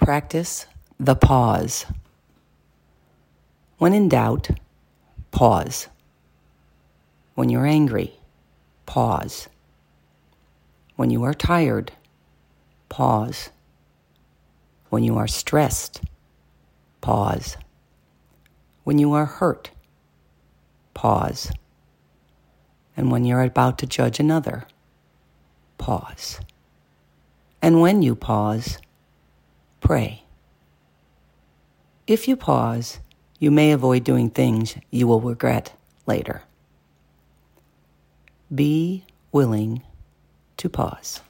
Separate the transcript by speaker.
Speaker 1: Practice the pause. When in doubt, pause. When you're angry, pause. When you are tired, pause. When you are stressed, pause. When you are hurt, pause. And when you're about to judge another, pause. And when you pause, pray. If you pause, you may avoid doing things you will regret later. Be willing to pause.